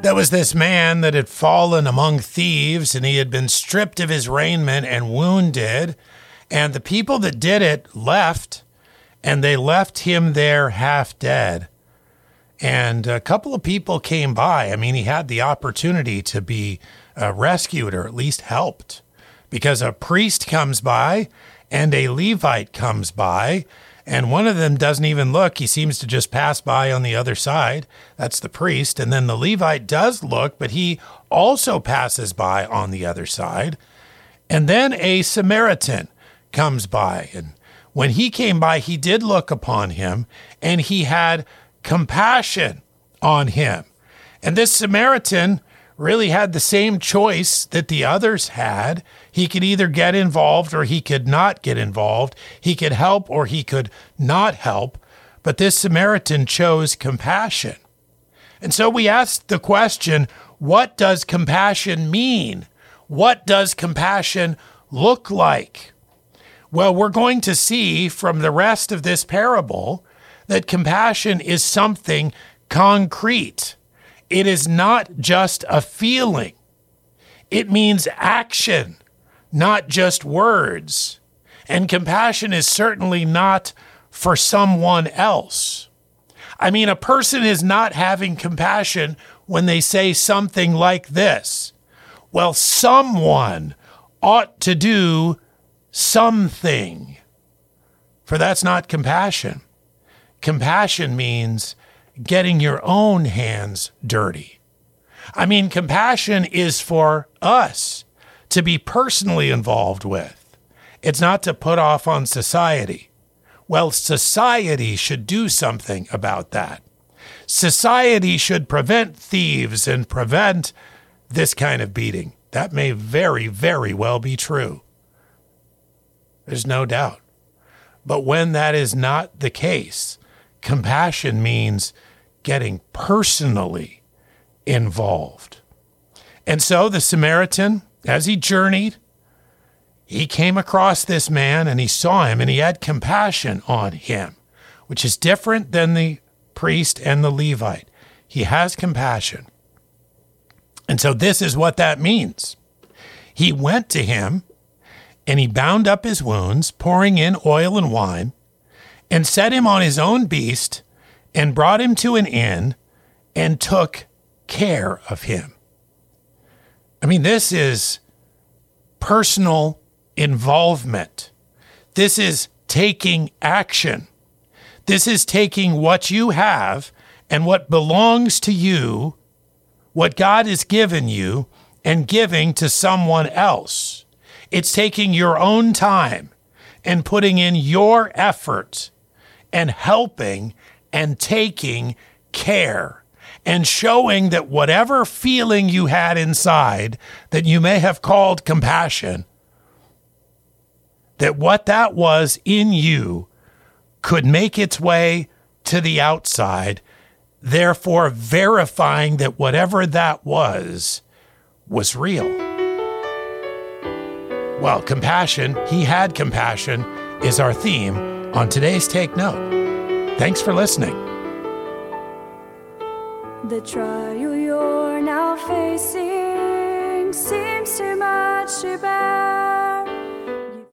There was this man that had fallen among thieves, and he had been stripped of his raiment and wounded. And the people that did it left, and they left him there half dead. And a couple of people came by. I mean, he had the opportunity to be uh, rescued or at least helped because a priest comes by and a Levite comes by, and one of them doesn't even look. He seems to just pass by on the other side. That's the priest. And then the Levite does look, but he also passes by on the other side. And then a Samaritan comes by. And when he came by, he did look upon him and he had compassion on him. And this Samaritan really had the same choice that the others had. He could either get involved or he could not get involved. He could help or he could not help. But this Samaritan chose compassion. And so we asked the question what does compassion mean? What does compassion look like? Well, we're going to see from the rest of this parable that compassion is something concrete. It is not just a feeling, it means action, not just words. And compassion is certainly not for someone else. I mean, a person is not having compassion when they say something like this Well, someone ought to do something. For that's not compassion. Compassion means getting your own hands dirty. I mean, compassion is for us to be personally involved with. It's not to put off on society. Well, society should do something about that. Society should prevent thieves and prevent this kind of beating. That may very, very well be true. There's no doubt. But when that is not the case, compassion means getting personally involved. And so the Samaritan, as he journeyed, he came across this man and he saw him and he had compassion on him, which is different than the priest and the Levite. He has compassion. And so this is what that means. He went to him and he bound up his wounds, pouring in oil and wine, and set him on his own beast and brought him to an inn and took care of him. I mean, this is personal involvement. This is taking action. This is taking what you have and what belongs to you, what God has given you, and giving to someone else. It's taking your own time and putting in your effort and helping and taking care and showing that whatever feeling you had inside that you may have called compassion, that what that was in you could make its way to the outside, therefore verifying that whatever that was was real. Well, compassion, he had compassion, is our theme on today's Take Note. Thanks for listening. The trial you're now facing seems too much to bear.